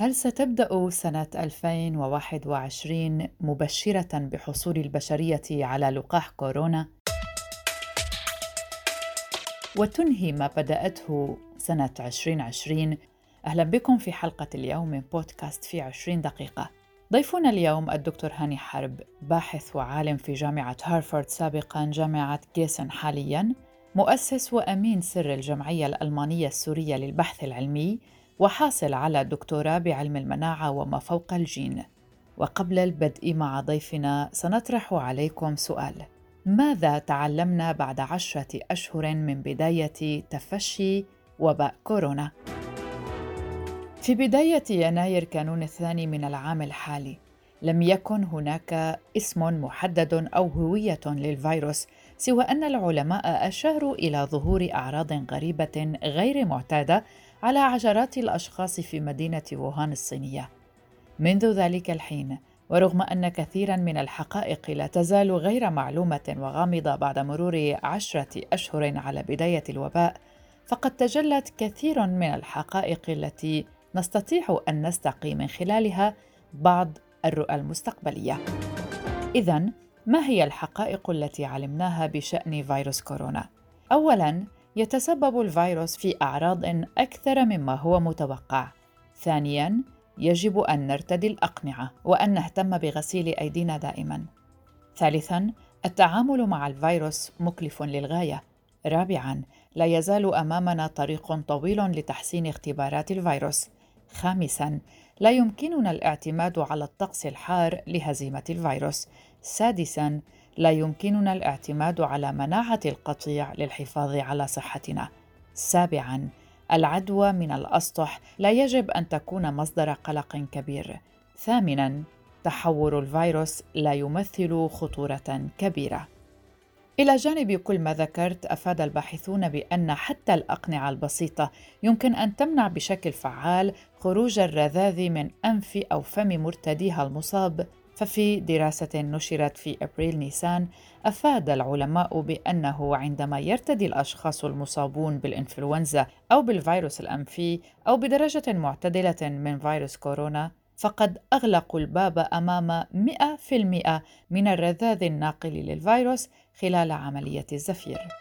هل ستبدأ سنة 2021 مبشرة بحصول البشرية على لقاح كورونا؟ وتنهي ما بدأته سنة 2020 أهلا بكم في حلقة اليوم من بودكاست في 20 دقيقة. ضيفنا اليوم الدكتور هاني حرب باحث وعالم في جامعة هارفارد سابقا جامعة جيسن حاليا مؤسس وأمين سر الجمعية الألمانية السورية للبحث العلمي. وحاصل على دكتوراه بعلم المناعة وما فوق الجين. وقبل البدء مع ضيفنا سنطرح عليكم سؤال: ماذا تعلمنا بعد عشرة أشهر من بداية تفشي وباء كورونا؟ في بداية يناير كانون الثاني من العام الحالي، لم يكن هناك اسم محدد أو هوية للفيروس سوى أن العلماء أشاروا إلى ظهور أعراض غريبة غير معتادة على عشرات الأشخاص في مدينة ووهان الصينية. منذ ذلك الحين ورغم أن كثيرا من الحقائق لا تزال غير معلومة وغامضة بعد مرور عشرة أشهر على بداية الوباء فقد تجلت كثير من الحقائق التي نستطيع أن نستقي من خلالها بعض الرؤى المستقبلية. اذا ما هي الحقائق التي علمناها بشأن فيروس كورونا؟ اولا يتسبب الفيروس في أعراض أكثر مما هو متوقع. ثانيا يجب أن نرتدي الأقنعة وأن نهتم بغسيل أيدينا دائما. ثالثا التعامل مع الفيروس مكلف للغاية. رابعا لا يزال أمامنا طريق طويل لتحسين اختبارات الفيروس. خامسا لا يمكننا الاعتماد على الطقس الحار لهزيمة الفيروس. سادسا لا يمكننا الاعتماد على مناعة القطيع للحفاظ على صحتنا. سابعا العدوى من الأسطح لا يجب أن تكون مصدر قلق كبير. ثامنا تحور الفيروس لا يمثل خطورة كبيرة. إلى جانب كل ما ذكرت أفاد الباحثون بأن حتى الأقنعة البسيطة يمكن أن تمنع بشكل فعال خروج الرذاذ من أنف أو فم مرتديها المصاب. ففي دراسة نشرت في أبريل نيسان أفاد العلماء بأنه عندما يرتدي الأشخاص المصابون بالإنفلونزا أو بالفيروس الأنفي أو بدرجة معتدلة من فيروس كورونا فقد أغلقوا الباب أمام 100% من الرذاذ الناقل للفيروس خلال عملية الزفير.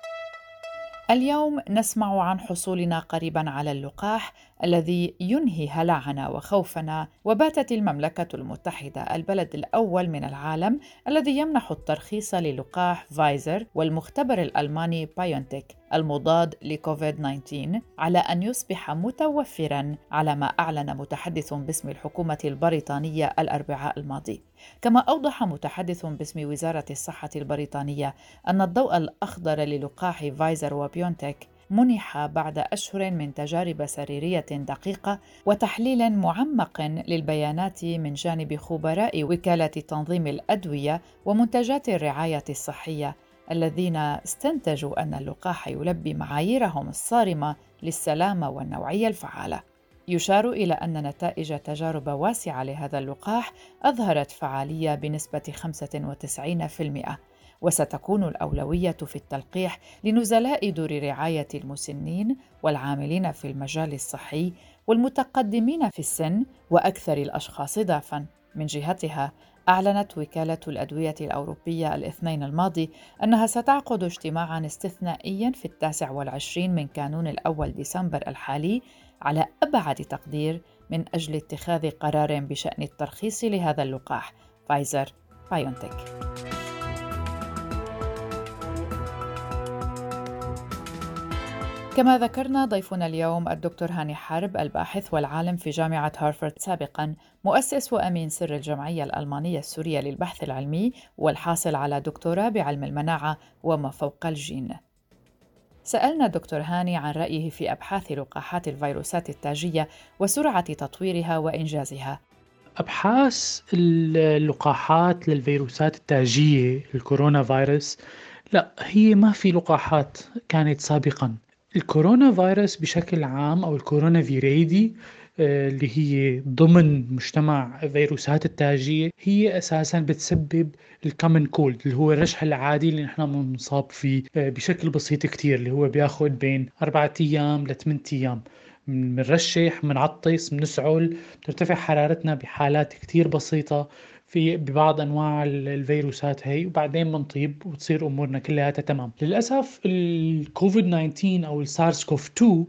اليوم نسمع عن حصولنا قريبا على اللقاح الذي ينهي هلعنا وخوفنا وباتت المملكة المتحدة البلد الأول من العالم الذي يمنح الترخيص للقاح فايزر والمختبر الألماني بايونتيك المضاد لكوفيد 19 على أن يصبح متوفرا على ما أعلن متحدث باسم الحكومة البريطانية الأربعاء الماضي. كما أوضح متحدث باسم وزارة الصحة البريطانية أن الضوء الأخضر للقاح فايزر وبيونتيك منح بعد أشهر من تجارب سريرية دقيقة وتحليل معمق للبيانات من جانب خبراء وكالة تنظيم الأدوية ومنتجات الرعاية الصحية الذين استنتجوا أن اللقاح يلبي معاييرهم الصارمة للسلامة والنوعية الفعالة. يشار إلى أن نتائج تجارب واسعة لهذا اللقاح أظهرت فعالية بنسبة 95% وستكون الأولوية في التلقيح لنزلاء دور رعاية المسنين والعاملين في المجال الصحي والمتقدمين في السن وأكثر الأشخاص ضعفاً. من جهتها أعلنت وكالة الأدوية الأوروبية الاثنين الماضي أنها ستعقد اجتماعا استثنائيا في التاسع والعشرين من كانون الأول ديسمبر الحالي على أبعد تقدير من أجل اتخاذ قرار بشأن الترخيص لهذا اللقاح فايزر بايونتك. كما ذكرنا ضيفنا اليوم الدكتور هاني حرب الباحث والعالم في جامعة هارفارد سابقا مؤسس وأمين سر الجمعية الألمانية السورية للبحث العلمي والحاصل على دكتوراه بعلم المناعة وما فوق الجين. سألنا دكتور هاني عن رأيه في أبحاث لقاحات الفيروسات التاجية وسرعة تطويرها وإنجازها. أبحاث اللقاحات للفيروسات التاجية الكورونا فيروس لا هي ما في لقاحات كانت سابقا. الكورونا فيروس بشكل عام أو ال coronaviridae آه، اللي هي ضمن مجتمع فيروسات التاجية هي أساسا بتسبب الكومن كولد اللي هو الرشح العادي اللي نحن بنصاب فيه آه، بشكل بسيط كتير اللي هو بياخد بين أربعة أيام لثمانية أيام. بنرشح بنعطس بنسعل بترتفع حرارتنا بحالات كتير بسيطة. في ببعض أنواع الفيروسات هي وبعدين بنطيب وتصير أمورنا كلها تمام للأسف الكوفيد 19 أو السارس كوف 2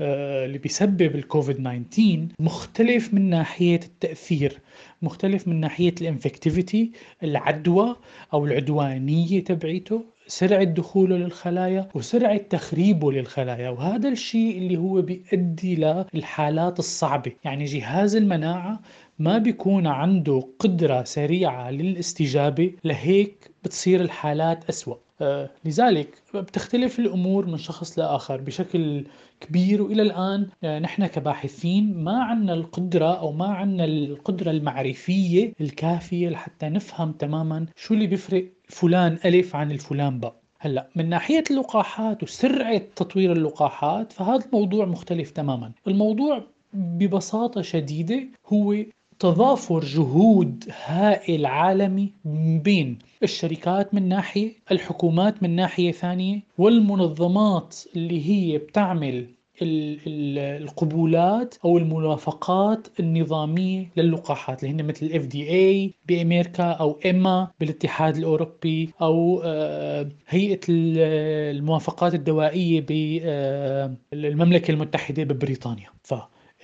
آه، اللي بيسبب الكوفيد 19 مختلف من ناحية التأثير مختلف من ناحية الإنفكتيفيتي العدوى أو العدوانية تبعيته سرعة دخوله للخلايا وسرعة تخريبه للخلايا وهذا الشيء اللي هو بيؤدي للحالات الصعبة. يعني جهاز المناعة ما بيكون عنده قدرة سريعة للاستجابة لهيك بتصير الحالات أسوأ. آه لذلك بتختلف الأمور من شخص لآخر بشكل كبير وإلى الآن آه نحن كباحثين ما عندنا القدرة أو ما عندنا القدرة المعرفية الكافية لحتى نفهم تماما شو اللي بيفرق فلان ألف عن الفلان باء. هلأ من ناحية اللقاحات وسرعة تطوير اللقاحات فهذا الموضوع مختلف تماما. الموضوع ببساطة شديدة هو تضافر جهود هائل عالمي بين الشركات من ناحية الحكومات من ناحية ثانية والمنظمات اللي هي بتعمل القبولات أو الموافقات النظامية للقاحات اللي هن مثل الاف دي اي بأمريكا أو إما بالاتحاد الأوروبي أو آه، هيئة الموافقات الدوائية بالمملكه المتحدة ببريطانيا. ف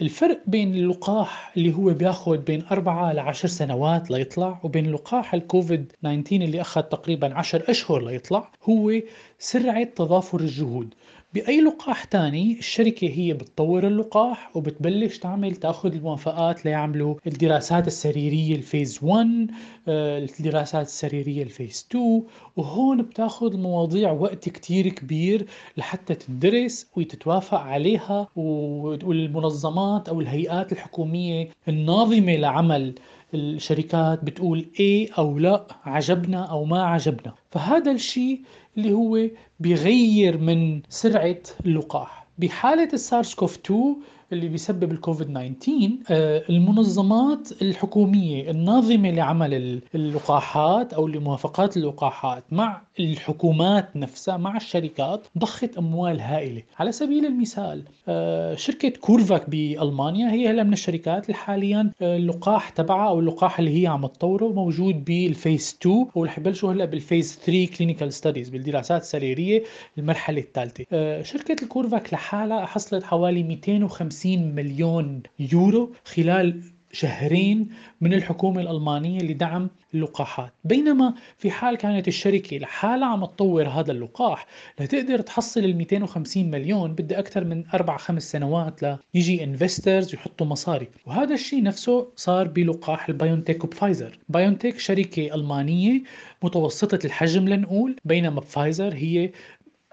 الفرق بين اللقاح اللي هو بياخذ بين أربعة لعشر سنوات ليطلع وبين لقاح الكوفيد 19 اللي أخذ تقريبا عشر أشهر ليطلع هو سرعة تضافر الجهود. بأي لقاح تاني الشركة هي بتطور اللقاح وبتبلش تعمل تأخذ الموافقات ليعملوا الدراسات السريرية ال phase 1 آه، الدراسات السريرية ال phase 2 وهون بتأخذ المواضيع وقت كتير كبير لحتى تدرس وتتوافق عليها والمنظمات أو الهيئات الحكومية الناظمة لعمل الشركات بتقول إيه أو لا عجبنا أو ما عجبنا. فهذا الشيء اللي هو بيغير من سرعة اللقاح. بحالة ال SARS-CoV 2 اللي بيسبب الكوفيد 19 آه، المنظمات الحكومية الناظمة لعمل اللقاحات أو لموافقات اللقاحات مع الحكومات نفسها مع الشركات ضخت أموال هائلة. على سبيل المثال آه، شركة CureVac بألمانيا هي هلا من الشركات اللي حاليا آه، اللقاح تبعها أو اللقاح اللي هي عم تطوره موجود بال phase 2 ورح يبلشوا هلا بال phase 3 clinical studies بالدراسات السريرية المرحلة الثالثة. شركة ال CureVac لحالها حصلت حوالي 250 50 مليون يورو خلال شهرين من الحكومة الألمانية لدعم اللقاحات. بينما في حال كانت الشركة لحالها عم تطور هذا اللقاح لتقدر تحصل ال 250 مليون بدها أكثر من أربع خمس سنوات ليجي investors يحطوا مصاري. وهذا الشيء نفسه صار بلقاح ال BioNTech وب Pfizer. BioNTech شركة ألمانية متوسطة الحجم لنقول بينما بفايزر هي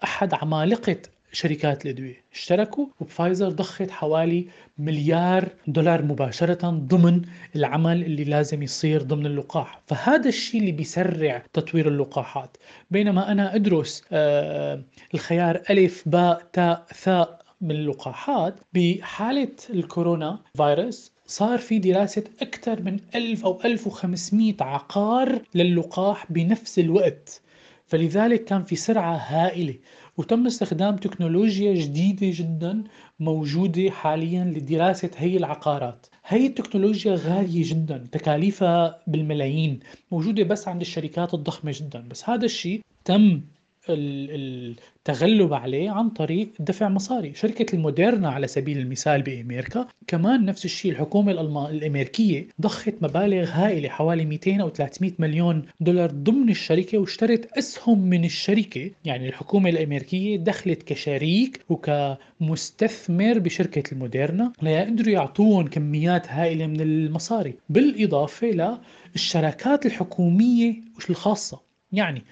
أحد عمالقة شركات الأدوية اشتركوا وبفايزر ضخت حوالي مليار دولار مباشرة ضمن العمل اللي لازم يصير ضمن اللقاح. فهذا الشيء اللي بيسرع تطوير اللقاحات. بينما أنا أدرس آه الخيار ألف باء تاء ثاء من اللقاحات بحالة الكورونا فيروس صار في دراسة أكثر من 1000 أو 1500 عقار للقاح بنفس الوقت. فلذلك كان في سرعة هائلة. وتم استخدام تكنولوجيا جديدة جدا موجودة حاليا لدراسة هي العقارات. هي التكنولوجيا غالية جدا تكاليفها بالملايين موجودة بس عند الشركات الضخمة جدا. بس هذا الشيء تم التغلب عليه عن طريق دفع مصاري. شركة الموديرنا على سبيل المثال بأمريكا كمان نفس الشيء الحكومة الأمريكية ضخت مبالغ هائلة حوالي 200 أو 300 مليون دولار ضمن الشركة واشترت أسهم من الشركة. يعني الحكومة الأمريكية دخلت كشريك وكمستثمر بشركة الموديرنا ليقدروا يعطوهم كميات هائلة من المصاري بالإضافة للشراكات الحكومية الخاصة يعني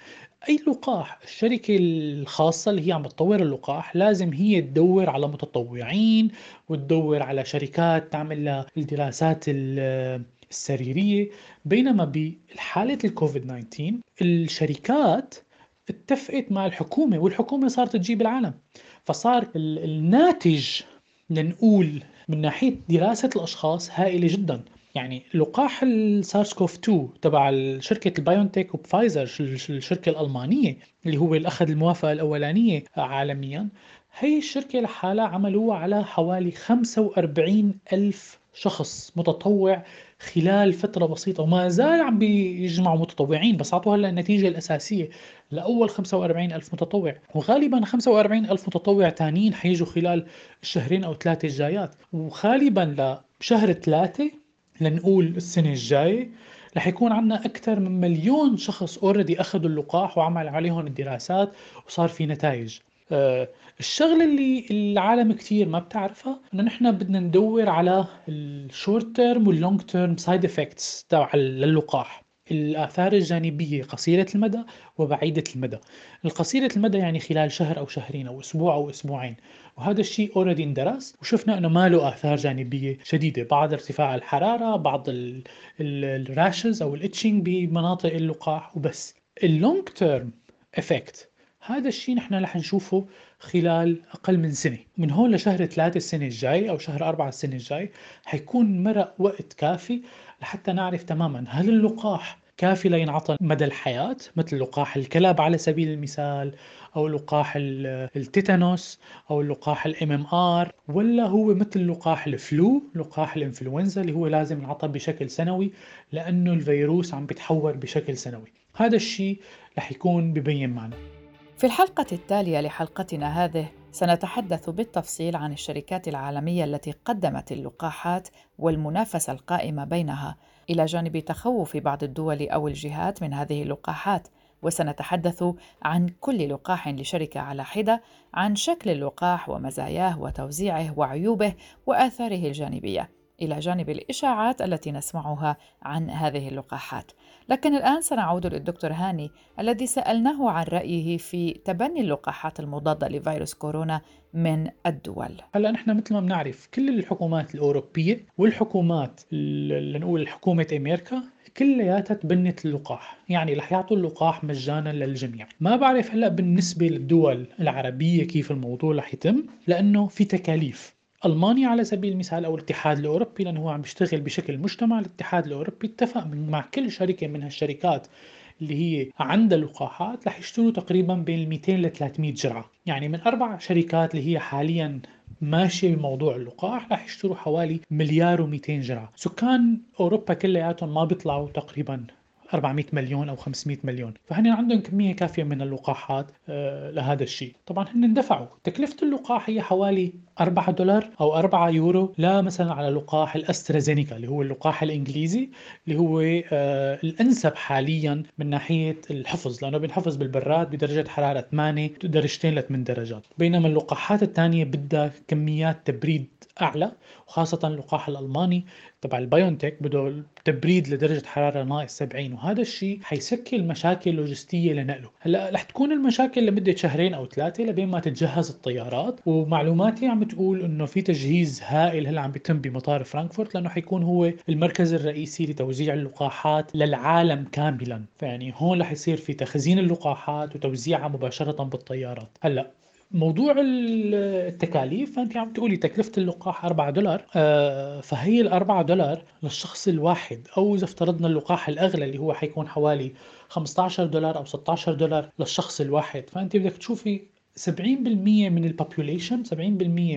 أي لقاح الشركة الخاصة اللي هي عم تطور اللقاح لازم هي تدور على متطوعين وتدور على شركات تعمل الدراسات السريرية. بينما بحالة الكوفيد 19 الشركات اتفقت مع الحكومة والحكومة صارت تجيب العالم. فصار الناتج لنقول من ناحية دراسة الأشخاص هائلة جدا. يعني لقاح السارس كوف 2 تبع شركة البايونتيك وبفايزر الشركة الألمانية اللي هو اللي أخذ الموافقة الأولانية عالميا. هي الشركة لحالها عملوها على حوالي 45 ألف شخص متطوع خلال فترة بسيطة وما زال عم بيجمعوا متطوعين بس أعطوها هلا النتيجة الأساسية. لأول 45 ألف متطوع وغالبا 45 ألف متطوع تانيين حيجوا خلال الشهرين أو ثلاثة الجايات. وغالبا لشهر ثلاثة لنقول السنة الجاية رح يكون عندنا أكثر من مليون شخص already أخذوا اللقاح وعمل عليهم الدراسات وصار في نتائج. آه، الشغلة اللي العالم كتير ما بتعرفها إنه نحن بدنا ندور على ال short term وال long term side effects تبع اللقاح الآثار الجانبية قصيرة المدى وبعيدة المدى. القصيرة المدى يعني خلال شهر أو شهرين أو أسبوع أو أسبوعين. وهذا الشيء already اندرس وشفنا إنه ما له آثار جانبية شديدة. بعض ارتفاع الحرارة بعض ال rashes أو ال itching بمناطق اللقاح وبس. ال long term effect هذا الشيء نحن رح نشوفه خلال أقل من سنة. من هون لشهر ثلاثة السنة الجاي أو شهر أربعة السنة الجاي حيكون مرق وقت كافي لحتى نعرف تماما هل اللقاح كافي لينعطى مدى الحياة مثل لقاح الكلب على سبيل المثال أو لقاح ال tetanus أو لقاح ال MMR ولا هو مثل لقاح ال flu لقاح الإنفلونزا اللي هو لازم ينعطى بشكل سنوي لأنه الفيروس عم بيتحور بشكل سنوي. هذا الشيء رح يكون ببين معنا. في الحلقة التالية لحلقتنا هذه سنتحدث بالتفصيل عن الشركات العالمية التي قدمت اللقاحات والمنافسة القائمة بينها. إلى جانب تخوف بعض الدول أو الجهات من هذه اللقاحات وسنتحدث عن كل لقاح لشركة على حدة عن شكل اللقاح ومزاياه وتوزيعه وعيوبه وآثاره الجانبية. إلى جانب الإشاعات التي نسمعها عن هذه اللقاحات. لكن الآن سنعود للدكتور هاني الذي سألناه عن رأيه في تبني اللقاحات المضادة لفيروس كورونا من الدول. هلا نحن مثل ما بنعرف كل الحكومات الأوروبية والحكومات لنقول حكومة أمريكا كلياتها تبنت اللقاح يعني رح يعطوا اللقاح مجانا للجميع. ما بعرف هلا بالنسبة للدول العربية كيف الموضوع رح يتم لأنه في تكاليف. ألمانيا على سبيل المثال أو الاتحاد الأوروبي لأنه هو عم بيشتغل بشكل مجتمع الاتحاد الأوروبي اتفق مع كل شركة من هالشركات اللي هي عندها لقاحات رح يشتروا تقريبا بين 200 ل 300 جرعة. يعني من أربع شركات اللي هي حاليا ماشي بموضوع اللقاح رح يشتروا حوالي مليار و200 جرعة. سكان أوروبا كلياتهم ما بيطلعوا تقريبا 400 مليون أو 500 مليون. فهن عندهم كمية كافية من اللقاحات آه لهذا الشيء. طبعا هن دفعوا تكلفة اللقاح هي حوالي 4 دولار أو 4 يورو لا مثلا على لقاح الأسترازينيكا اللي هو اللقاح الإنجليزي اللي هو آه الأنسب حاليا من ناحية الحفظ لأنه بينحفظ بالبراد بدرجة حرارة 8 درجتين ل 8 درجات. بينما اللقاحات الثانية بدها كميات تبريد أعلى وخاصة اللقاح الألماني تبع ال BioNTech بده تبريد لدرجة حرارة ناقص 70 وهذا الشيء حيشكل مشاكل لوجستيه لنقله هلأ رح تكون المشاكل لمدة شهرين أو ثلاثة لبين ما تتجهز الطيارات ومعلوماتي عم تقول إنه في تجهيز هائل هلأ عم بيتم بمطار فرانكفورت لأنه حيكون هو المركز الرئيسي لتوزيع اللقاحات للعالم كاملا. فيعني هون رح يصير في تخزين اللقاحات وتوزيعها مباشرة بالطيارات. هلأ موضوع التكاليف فأنت عم تقولي تكلفة اللقاح 4 دولار. آه، فهي ال 4 دولار للشخص الواحد أو إذا افترضنا اللقاح الأغلى اللي هو حيكون حوالي 15 دولار أو 16 دولار للشخص الواحد. فأنت بدك تشوفي 70% من ال population 70%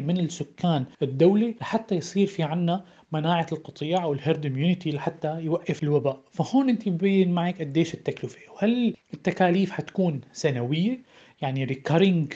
من السكان الدولة لحتى يصير في عنا مناعة القطيع أو ال herd immunity لحتى يوقف الوباء. فهون أنت ببين معك قديش التكلفة. وهل التكاليف حتكون سنوية؟ يعني recurring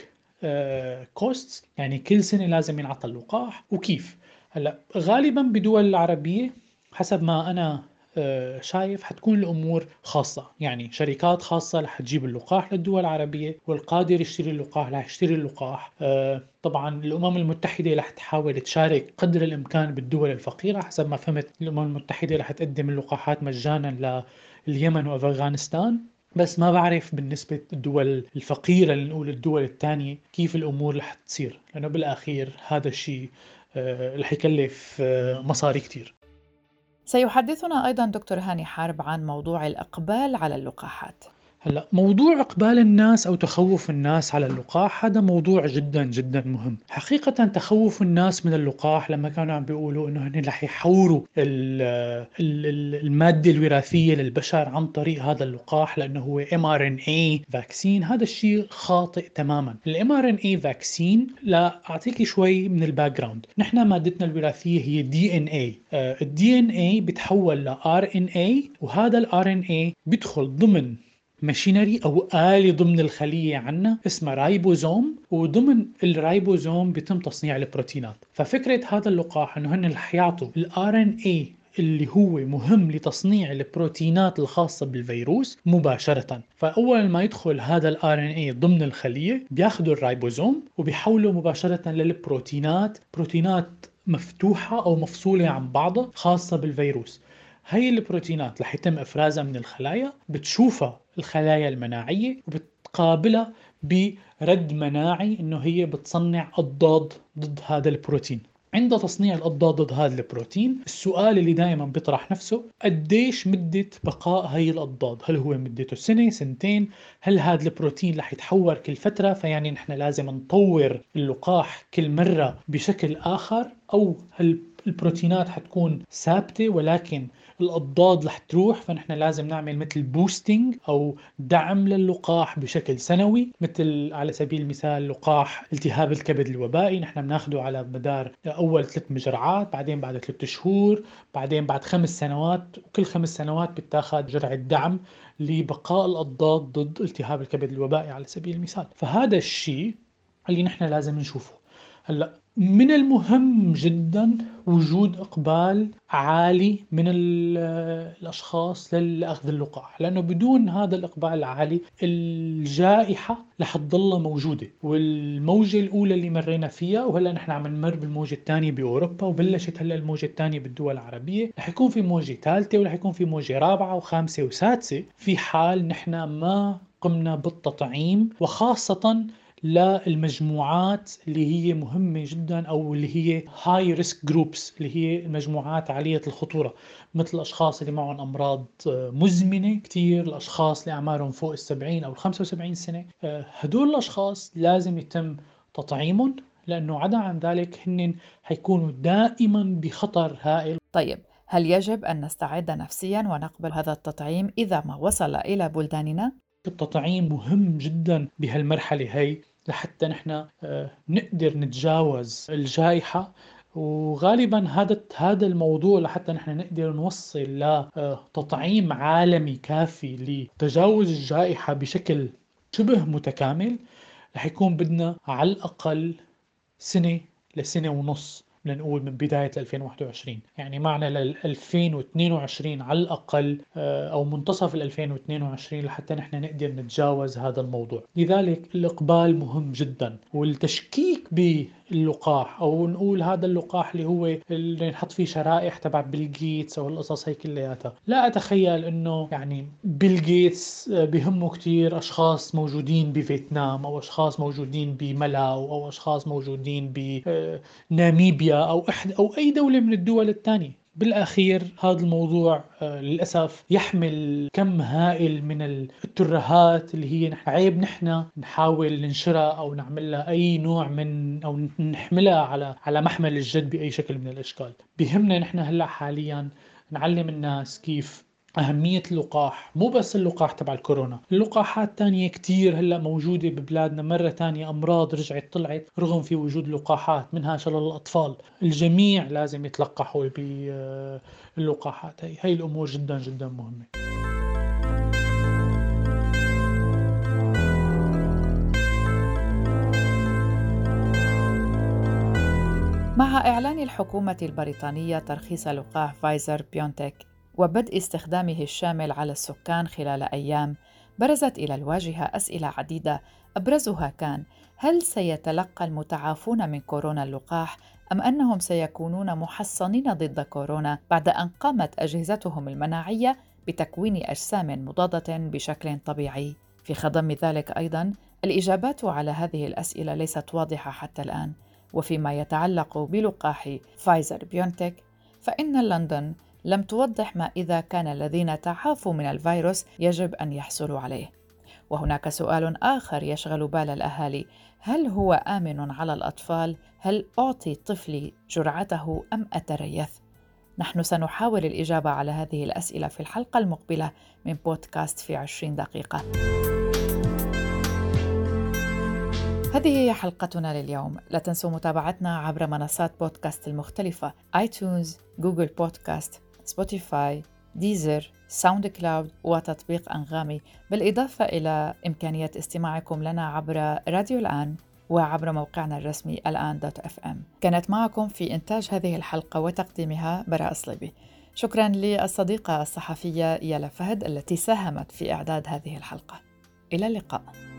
costs يعني كل سنة لازم ينعطى اللقاح وكيف؟ هلأ غالبا بدول العربية حسب ما أنا آه، شايف حتكون الأمور خاصة. يعني شركات خاصة رح تجيب اللقاح للدول العربية والقادر يشتري اللقاح رح يشتري اللقاح. آه، طبعا الأمم المتحدة رح تحاول تشارك قدر الإمكان بالدول الفقيرة حسب ما فهمت. الأمم المتحدة رح تقدم اللقاحات مجانا لليمن وأفغانستان. بس ما بعرف بالنسبة للدول الفقيرة لنقول الدول الثانية كيف الأمور رح تصير؟ لأنه بالأخير هذا الشيء آه، رح يكلف آه، مصاري كتير. سيحدثنا أيضا دكتور هاني حارب عن موضوع الإقبال على اللقاحات. هلا موضوع إقبال الناس أو تخوف الناس على اللقاح هذا موضوع جدا جدا مهم. حقيقة تخوف الناس من اللقاح لما كانوا عم بيقولوا إنه هن رح يحوروا المادة الوراثية للبشر عن طريق هذا اللقاح لأنه هو mRNA vaccine هذا الشيء خاطئ تماما. ال mRNA vaccine لا شوي من ال background نحن مادتنا الوراثية هي DNA ال DNA بتحول ل RNA وهذا ال RNA بيدخل ضمن machinery أو آلة ضمن الخلية عنا اسمها رايبوزوم وضمن الرايبوزوم بيتم تصنيع البروتينات. ففكرة هذا اللقاح إنه هن رح يعطوا ال RNA اللي هو مهم لتصنيع البروتينات الخاصة بالفيروس مباشرة. فأول ما يدخل هذا ال RNA ضمن الخلية بياخذوا الرايبوزوم وبيحولوا مباشرة للبروتينات بروتينات مفتوحة أو مفصولة عن بعضها خاصة بالفيروس. هي البروتينات رح يتم إفرازها من الخلايا بتشوفها الخلايا المناعية وبتقابلها برد مناعي إنه هي بتصنع اضداد ضد هذا البروتين. عند تصنيع الأضداد ضد هذا البروتين. السؤال اللي دائما بيطرح نفسه قديش مدة بقاء هي الأضداد؟ هل هو مدته سنة سنتين؟ هل هذا البروتين رح يتحور كل فترة؟ فيعني نحن لازم نطور اللقاح كل مرة بشكل آخر أو هل البروتينات حتكون ثابتة؟ ولكن الأضداد رح تروح فنحن لازم نعمل مثل بوستنج أو دعم للقاح بشكل سنوي مثل على سبيل المثال لقاح التهاب الكبد الوبائي. نحن بناخده على مدار أول ثلاث مجرعات بعدين بعد ثلاث شهور بعدين بعد خمس سنوات وكل خمس سنوات بتاخذ جرعة دعم لبقاء الأضداد ضد التهاب الكبد الوبائي على سبيل المثال. فهذا الشيء اللي نحن لازم نشوفه. هلأ من المهم جدا وجود إقبال عالي من الأشخاص للأخذ اللقاح لأنه بدون هذا الإقبال العالي الجائحة رح تضلها موجودة. والموجة الأولى اللي مرينا فيها وهلأ نحن عم نمر بالموجة الثانية بأوروبا وبلشت هلأ الموجة الثانية بالدول العربية. رح يكون في موجة ثالثة ورح يكون في موجة رابعة وخامسة وسادسة. في حال نحن ما قمنا بالتطعيم وخاصة للمجموعات اللي هي مهمة جدا أو اللي هي high risk groups اللي هي المجموعات عالية الخطورة. مثل الأشخاص اللي معهم أمراض مزمنة كتير الأشخاص اللي أعمارهم فوق السبعين أو الخمسة وسبعين سنة. هدول الأشخاص لازم يتم تطعيمهم لأنه عدا عن ذلك هن حيكونوا دائما بخطر هائل. طيب هل يجب أن نستعد نفسيا ونقبل هذا التطعيم إذا ما وصل إلى بلداننا؟ التطعيم مهم جدا بهالمرحلة هي. لحتى نحن آه، نقدر نتجاوز الجائحة. وغالبا هذا هذا الموضوع لحتى نحن نقدر نوصل لتطعيم عالمي كافي لتجاوز الجائحة بشكل شبه متكامل رح يكون بدنا على الأقل سنة لسنة ونص. بدنا نقول من بداية 2021 يعني معنا لل 2022 على الأقل آه، أو منتصف 2022 لحتى نحن نقدر نتجاوز هذا الموضوع. لذلك الإقبال مهم جدا والتشكيك باللقاح أو نقول هذا اللقاح اللي هو اللي نحط فيه شرائح تبع بيل جيتس أو القصص هي كلياتها لا أتخيل أنه يعني بيل جيتس آه، بهمه كتير أشخاص موجودين بفيتنام أو أشخاص موجودين بملاو أو أشخاص موجودين بناميبيا أو احد أو أي دولة من الدول الثانية. بالأخير هذا الموضوع آه، للأسف يحمل كم هائل من الترهات اللي هي عيب نحن نحاول ننشرها أو نعمل لها أي نوع من أو نحملها على على محمل الجد بأي شكل من الأشكال. بهمنا نحن هلأ حاليا نعلم الناس كيف أهمية اللقاح مو بس اللقاح تبع الكورونا اللقاحات تانية كتير هلأ موجودة ببلادنا مرة تانية أمراض رجعت طلعت رغم في وجود لقاحات منها شلل الأطفال. الجميع لازم يتلقحوا باللقاحات هي هي الأمور جدا جدا مهمة. مع إعلان الحكومة البريطانية ترخيص لقاح فايزر بيونتك وبدء استخدامه الشامل على السكان خلال أيام برزت إلى الواجهة أسئلة عديدة أبرزها كان هل سيتلقى المتعافون من كورونا اللقاح أم أنهم سيكونون محصنين ضد كورونا بعد أن قامت أجهزتهم المناعية بتكوين أجسام مضادة بشكل طبيعي؟ في خضم ذلك أيضا الإجابات على هذه الأسئلة ليست واضحة حتى الآن. وفيما يتعلق بلقاح فايزر بيونتك فإن لندن لم توضح ما إذا كان الذين تعافوا من الفيروس يجب أن يحصلوا عليه وهناك سؤال آخر يشغل بال الأهالي هل هو آمن على الأطفال؟ هل أعطي طفلي جرعته أم أتريث؟ نحن سنحاول الإجابة على هذه الأسئلة في الحلقة المقبلة من بودكاست في عشرين دقيقة هذه هي حلقتنا لليوم لا تنسوا متابعتنا عبر منصات بودكاست المختلفة iTunes، Google Podcasts، Spotify، Deezer، SoundCloud وتطبيق أنغامي. بالإضافة إلى إمكانية استماعكم لنا عبر راديو الآن وعبر موقعنا الرسمي الآن dot FM كانت معكم في إنتاج هذه الحلقة وتقديمها براء صليبي شكرا للصديقة الصحفية يالا فهد التي ساهمت في إعداد هذه الحلقة. إلى اللقاء.